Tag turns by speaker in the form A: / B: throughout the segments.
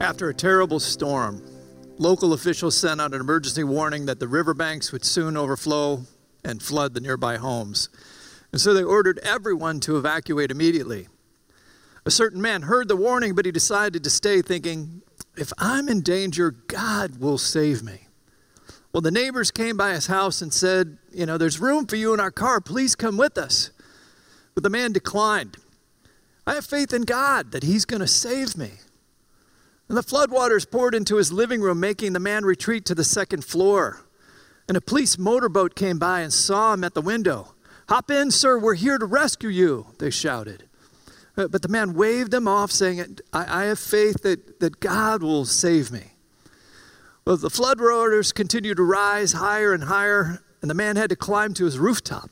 A: After a terrible storm, local officials sent out an emergency warning that the riverbanks would soon overflow and flood the nearby homes. And so they ordered everyone to evacuate immediately. A certain man heard the warning, but he decided to stay, thinking, if I'm in danger, God will save me. Well, the neighbors came by his house and said, You know, there's room for you in our car. Please come with us. But the man declined. I have faith in God that he's going to save me. And the floodwaters poured into his living room, making the man retreat to the second floor. And a police motorboat came by and saw him at the window. Hop in, sir, we're here to rescue you, they shouted. Uh, but the man waved them off, saying, I, I have faith that, that God will save me. Well, the floodwaters continued to rise higher and higher, and the man had to climb to his rooftop.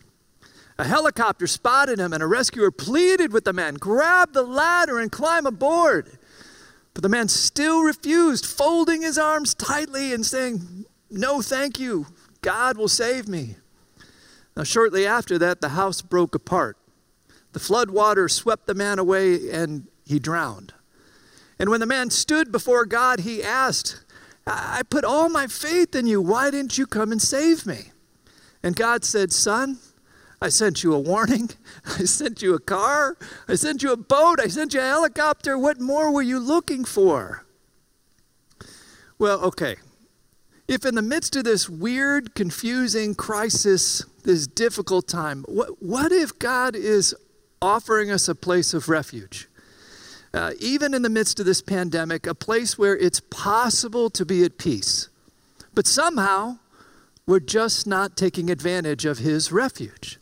A: A helicopter spotted him, and a rescuer pleaded with the man, Grab the ladder and climb aboard. But the man still refused, folding his arms tightly and saying, No, thank you. God will save me. Now, shortly after that, the house broke apart. The flood water swept the man away and he drowned. And when the man stood before God, he asked, I put all my faith in you. Why didn't you come and save me? And God said, Son, I sent you a warning. I sent you a car. I sent you a boat. I sent you a helicopter. What more were you looking for? Well, okay. If in the midst of this weird, confusing crisis, this difficult time, what, what if God is offering us a place of refuge. Uh, even in the midst of this pandemic, a place where it's possible to be at peace. But somehow, we're just not taking advantage of his refuge.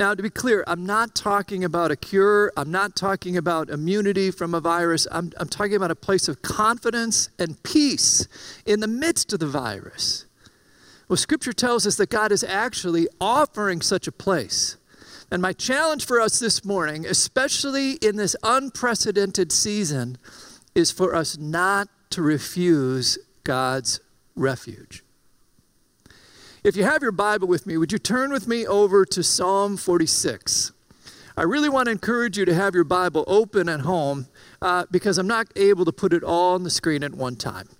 A: Now, to be clear, I'm not talking about a cure. I'm not talking about immunity from a virus. I'm, I'm talking about a place of confidence and peace in the midst of the virus. Well, Scripture tells us that God is actually offering such a place. And my challenge for us this morning, especially in this unprecedented season, is for us not to refuse God's refuge. If you have your Bible with me, would you turn with me over to Psalm 46? I really want to encourage you to have your Bible open at home uh, because I'm not able to put it all on the screen at one time.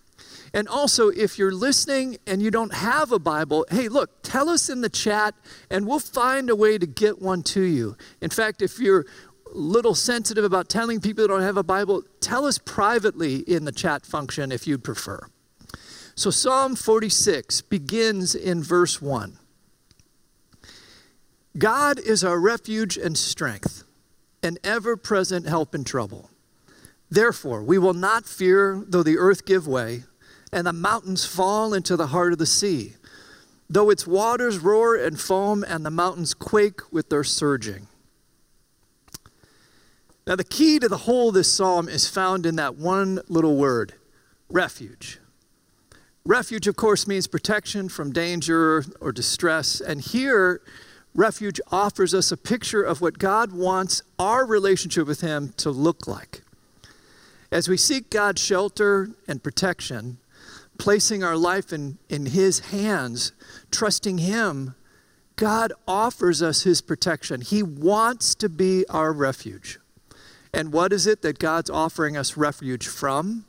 A: And also, if you're listening and you don't have a Bible, hey, look, tell us in the chat and we'll find a way to get one to you. In fact, if you're a little sensitive about telling people that don't have a Bible, tell us privately in the chat function if you'd prefer. So, Psalm 46 begins in verse 1. God is our refuge and strength, an ever present help in trouble. Therefore, we will not fear though the earth give way and the mountains fall into the heart of the sea, though its waters roar and foam and the mountains quake with their surging. Now, the key to the whole of this psalm is found in that one little word refuge. Refuge, of course, means protection from danger or distress. And here, refuge offers us a picture of what God wants our relationship with Him to look like. As we seek God's shelter and protection, placing our life in, in His hands, trusting Him, God offers us His protection. He wants to be our refuge. And what is it that God's offering us refuge from?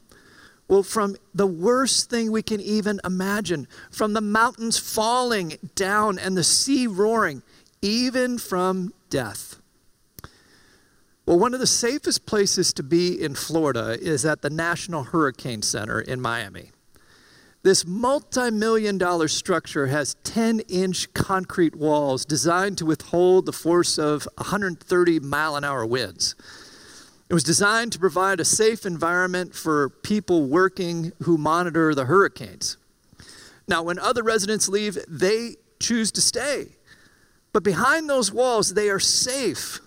A: Well, from the worst thing we can even imagine, from the mountains falling down and the sea roaring, even from death. Well, one of the safest places to be in Florida is at the National Hurricane Center in Miami. This multi million dollar structure has 10 inch concrete walls designed to withhold the force of 130 mile an hour winds. It was designed to provide a safe environment for people working who monitor the hurricanes. Now, when other residents leave, they choose to stay. But behind those walls, they are safe.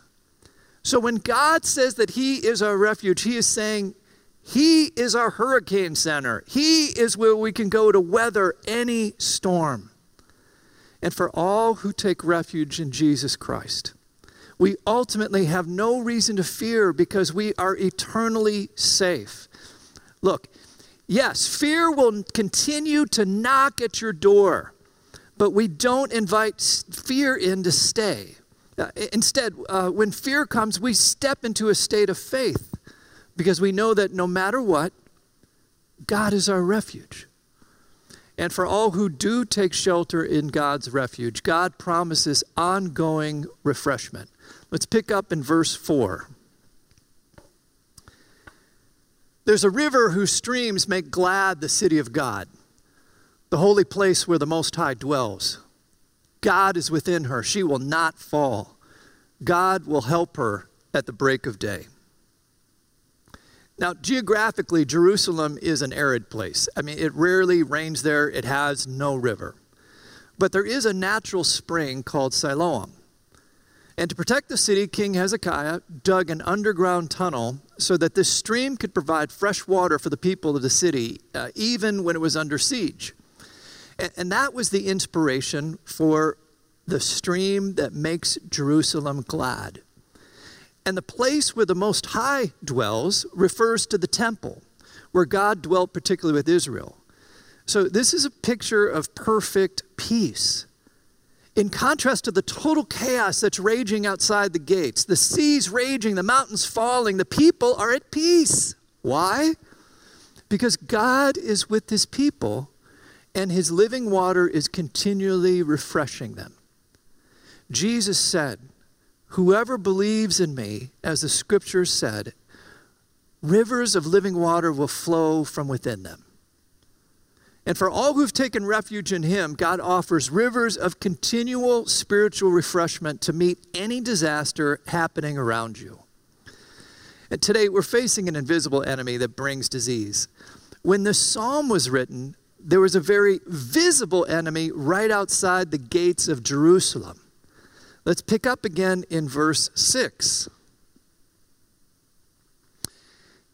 A: So when God says that He is our refuge, He is saying, he is our hurricane center. He is where we can go to weather any storm. And for all who take refuge in Jesus Christ, we ultimately have no reason to fear because we are eternally safe. Look, yes, fear will continue to knock at your door, but we don't invite fear in to stay. Uh, instead, uh, when fear comes, we step into a state of faith because we know that no matter what, God is our refuge. And for all who do take shelter in God's refuge, God promises ongoing refreshment. Let's pick up in verse 4. There's a river whose streams make glad the city of God, the holy place where the Most High dwells. God is within her. She will not fall. God will help her at the break of day. Now, geographically, Jerusalem is an arid place. I mean, it rarely rains there, it has no river. But there is a natural spring called Siloam. And to protect the city, King Hezekiah dug an underground tunnel so that this stream could provide fresh water for the people of the city, uh, even when it was under siege. And, and that was the inspiration for the stream that makes Jerusalem glad. And the place where the Most High dwells refers to the temple, where God dwelt particularly with Israel. So this is a picture of perfect peace. In contrast to the total chaos that's raging outside the gates, the seas raging, the mountains falling, the people are at peace. Why? Because God is with his people and his living water is continually refreshing them. Jesus said, Whoever believes in me, as the scriptures said, rivers of living water will flow from within them. And for all who've taken refuge in him, God offers rivers of continual spiritual refreshment to meet any disaster happening around you. And today we're facing an invisible enemy that brings disease. When the psalm was written, there was a very visible enemy right outside the gates of Jerusalem. Let's pick up again in verse 6.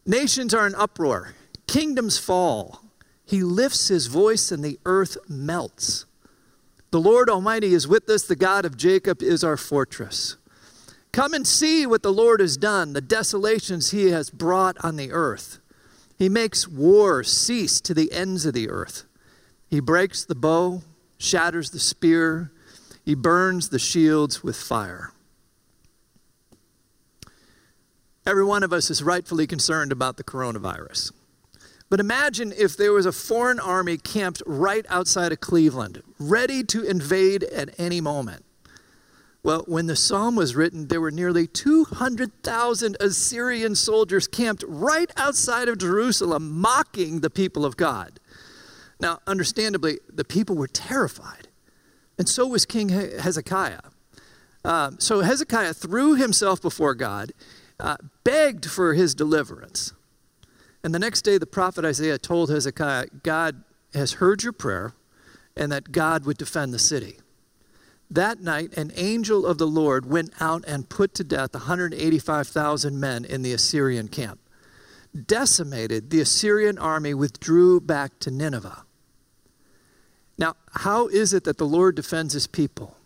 A: Nations are in uproar, kingdoms fall. He lifts his voice and the earth melts. The Lord Almighty is with us, the God of Jacob is our fortress. Come and see what the Lord has done, the desolations he has brought on the earth. He makes war cease to the ends of the earth. He breaks the bow, shatters the spear, he burns the shields with fire. Every one of us is rightfully concerned about the coronavirus. But imagine if there was a foreign army camped right outside of Cleveland, ready to invade at any moment. Well, when the psalm was written, there were nearly 200,000 Assyrian soldiers camped right outside of Jerusalem, mocking the people of God. Now, understandably, the people were terrified. And so was King Hezekiah. Um, so Hezekiah threw himself before God, uh, begged for his deliverance. And the next day, the prophet Isaiah told Hezekiah, God has heard your prayer and that God would defend the city. That night, an angel of the Lord went out and put to death 185,000 men in the Assyrian camp. Decimated, the Assyrian army withdrew back to Nineveh. Now, how is it that the Lord defends his people?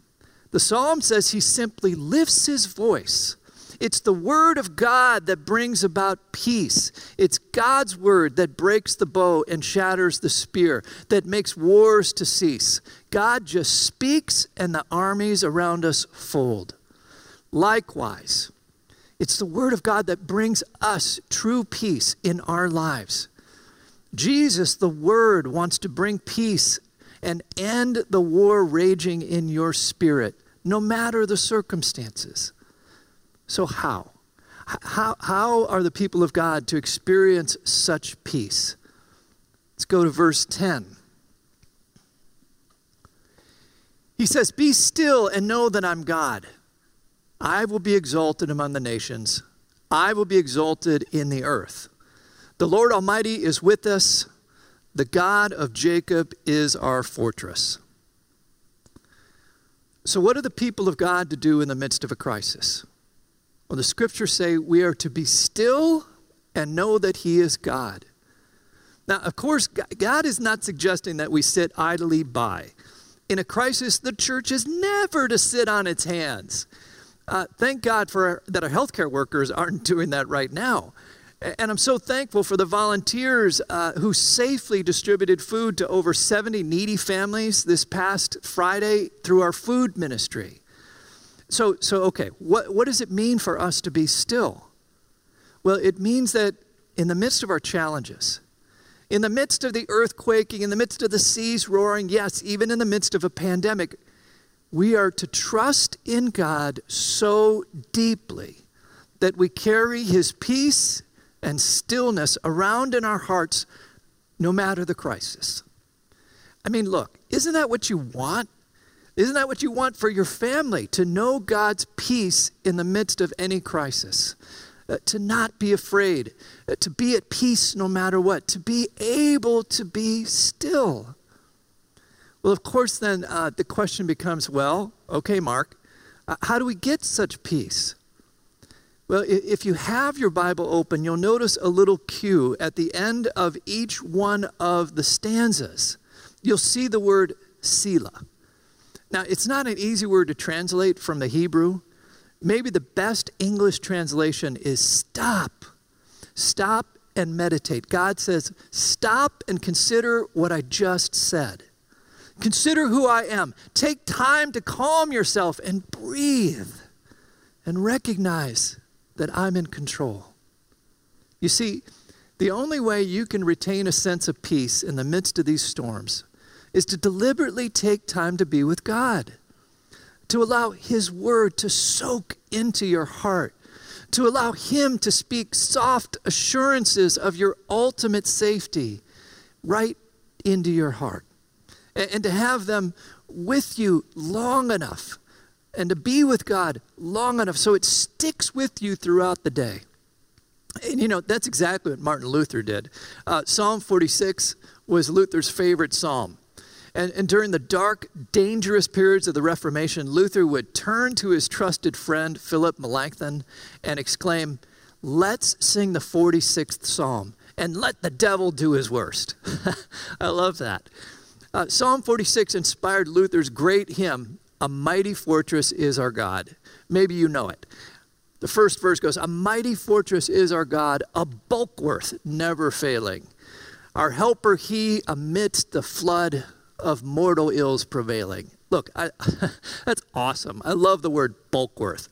A: The psalm says he simply lifts his voice. It's the word of God that brings about peace. It's God's word that breaks the bow and shatters the spear, that makes wars to cease. God just speaks and the armies around us fold. Likewise, it's the word of God that brings us true peace in our lives. Jesus, the word, wants to bring peace and end the war raging in your spirit, no matter the circumstances. So, how? How, how are the people of God to experience such peace? Let's go to verse 10. He says, Be still and know that I'm God. I will be exalted among the nations, I will be exalted in the earth. The Lord Almighty is with us. The God of Jacob is our fortress. So, what are the people of God to do in the midst of a crisis? Well, the scriptures say we are to be still and know that He is God. Now, of course, God is not suggesting that we sit idly by. In a crisis, the church is never to sit on its hands. Uh, thank God for that our healthcare workers aren't doing that right now. And I'm so thankful for the volunteers uh, who safely distributed food to over 70 needy families this past Friday through our food ministry. So, so okay, what, what does it mean for us to be still? Well, it means that in the midst of our challenges, In the midst of the earth quaking, in the midst of the seas roaring, yes, even in the midst of a pandemic, we are to trust in God so deeply that we carry his peace and stillness around in our hearts no matter the crisis. I mean, look, isn't that what you want? Isn't that what you want for your family? To know God's peace in the midst of any crisis, uh, to not be afraid, uh, to be at peace no matter what, to be able to be still. Well, of course, then uh, the question becomes well, okay, Mark, uh, how do we get such peace? Well, if you have your Bible open, you'll notice a little cue at the end of each one of the stanzas. You'll see the word Selah. Now, it's not an easy word to translate from the Hebrew. Maybe the best English translation is stop. Stop and meditate. God says, stop and consider what I just said. Consider who I am. Take time to calm yourself and breathe and recognize that I'm in control. You see, the only way you can retain a sense of peace in the midst of these storms is to deliberately take time to be with God, to allow His Word to soak into your heart, to allow Him to speak soft assurances of your ultimate safety right into your heart, and, to have them with you long enough and to be with God long enough so it sticks with you throughout the day. And you know, that's exactly what Martin Luther did. Uh, psalm 46 was Luther's favorite psalm. And, and during the dark, dangerous periods of the Reformation, Luther would turn to his trusted friend, Philip Melanchthon, and exclaim, Let's sing the 46th psalm and let the devil do his worst. I love that. Uh, psalm 46 inspired Luther's great hymn, a mighty fortress is our God. Maybe you know it. The first verse goes, A mighty fortress is our God, a bulwark never failing. Our helper, he amidst the flood of mortal ills prevailing. Look, I, that's awesome. I love the word Bulkworth.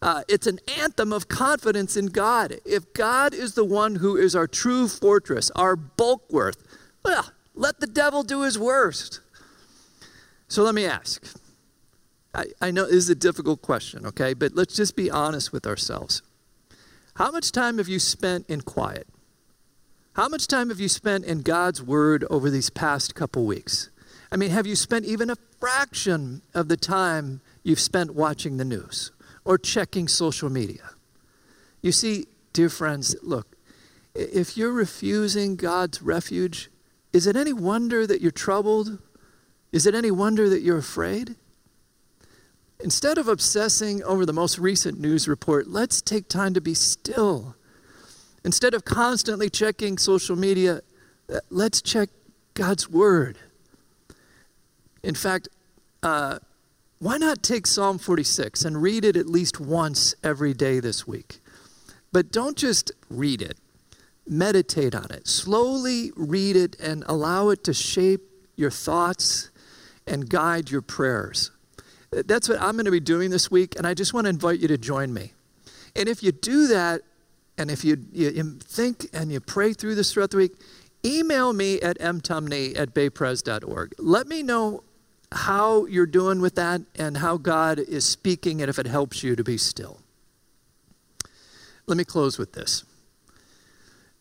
A: Uh, it's an anthem of confidence in God. If God is the one who is our true fortress, our Bulkworth, well, let the devil do his worst. So let me ask I, I know this is a difficult question, okay? But let's just be honest with ourselves. How much time have you spent in quiet? How much time have you spent in God's Word over these past couple weeks? I mean, have you spent even a fraction of the time you've spent watching the news or checking social media? You see, dear friends, look, if you're refusing God's refuge, is it any wonder that you're troubled? Is it any wonder that you're afraid? Instead of obsessing over the most recent news report, let's take time to be still. Instead of constantly checking social media, uh, let's check God's Word. In fact, uh, why not take Psalm 46 and read it at least once every day this week? But don't just read it, meditate on it. Slowly read it and allow it to shape your thoughts and guide your prayers. That's what I'm going to be doing this week, and I just want to invite you to join me. And if you do that, and if you, you think and you pray through this throughout the week, email me at mtumney at baypres.org. Let me know how you're doing with that and how God is speaking and if it helps you to be still. Let me close with this.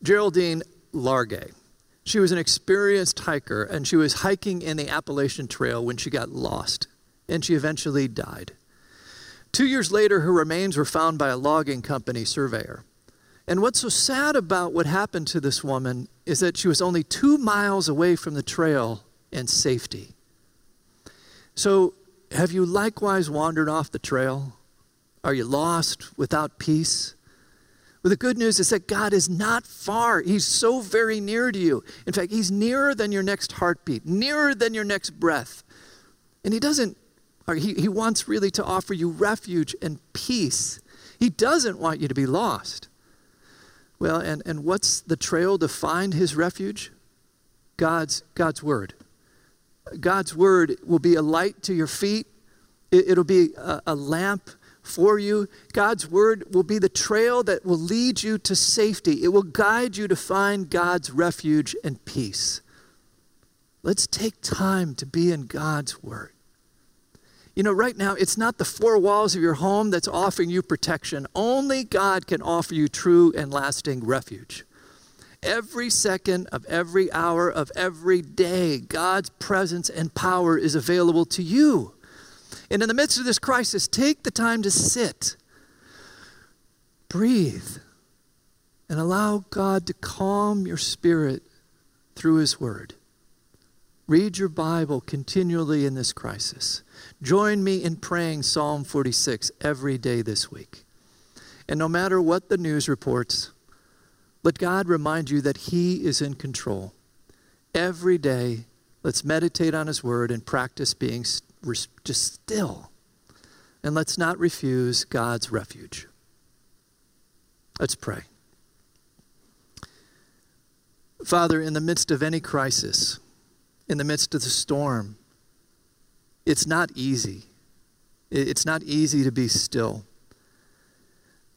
A: Geraldine Largay. She was an experienced hiker and she was hiking in the Appalachian Trail when she got lost and she eventually died. Two years later, her remains were found by a logging company surveyor. And what's so sad about what happened to this woman is that she was only two miles away from the trail and safety. So, have you likewise wandered off the trail? Are you lost without peace? Well, the good news is that God is not far. He's so very near to you. In fact, He's nearer than your next heartbeat, nearer than your next breath. And He doesn't he, he wants really to offer you refuge and peace. He doesn't want you to be lost. Well, and, and what's the trail to find his refuge? God's, God's word. God's word will be a light to your feet. It, will be a, a lamp for you. God's word will be the trail that will lead you to safety. It will guide you to find God's refuge and peace. Let's take time to be in God's word. You know, right now, it's not the four walls of your home that's offering you protection. Only God can offer you true and lasting refuge. Every second of every hour of every day, God's presence and power is available to you. And in the midst of this crisis, take the time to sit, breathe, and allow God to calm your spirit through His Word. Read your Bible continually in this crisis. Join me in praying Psalm 46 every day this week. And no matter what the news reports, let God remind you that He is in control. Every day, let's meditate on His Word and practice being just still. And let's not refuse God's refuge. Let's pray. Father, in the midst of any crisis, in the midst of the storm, it's not easy. It's not easy to be still.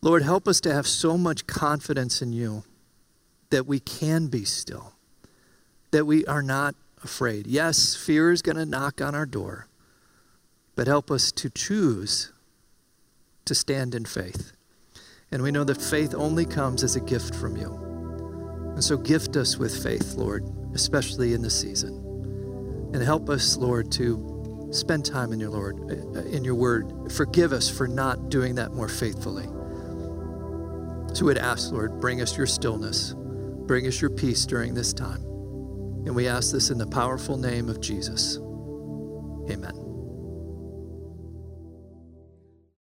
A: Lord, help us to have so much confidence in you that we can be still, that we are not afraid. Yes, fear is going to knock on our door, but help us to choose to stand in faith. And we know that faith only comes as a gift from you. And so gift us with faith, Lord, especially in this season. And help us, Lord, to spend time in your Lord, in your word. Forgive us for not doing that more faithfully. So we'd ask, Lord, bring us your stillness, bring us your peace during this time. And we ask this in the powerful name of Jesus. Amen.